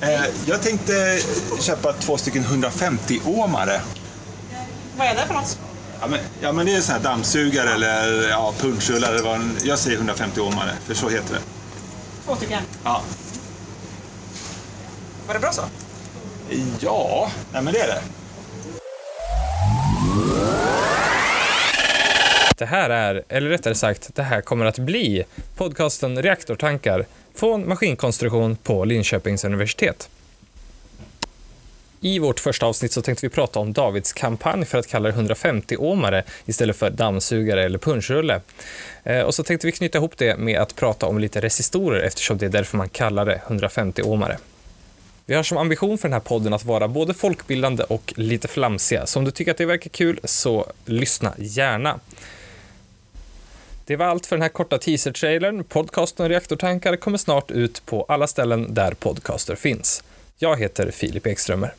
Eh, jag tänkte köpa två stycken 150-åmare. Vad är det för något? Ja men, ja, men det är sån här dammsugare eller ja, punschrullar eller vad en- Jag säger 150 åmare, för så heter det. Två stycken. Ja. Var det bra så? Ja, nej men det är det. Det här är, eller rättare sagt, det här kommer att bli podcasten Reaktortankar från maskinkonstruktion på Linköpings universitet. I vårt första avsnitt så tänkte vi prata om Davids kampanj för att kalla det 150-åmare istället för dammsugare eller punschrulle. Eh, och så tänkte vi knyta ihop det med att prata om lite resistorer eftersom det är därför man kallar det 150-åmare. Vi har som ambition för den här podden att vara både folkbildande och lite flamsiga, så om du tycker att det verkar kul så lyssna gärna. Det var allt för den här korta teaser-trailern. Podcasten Reaktortankar kommer snart ut på alla ställen där podcaster finns. Jag heter Filip Ekströmer.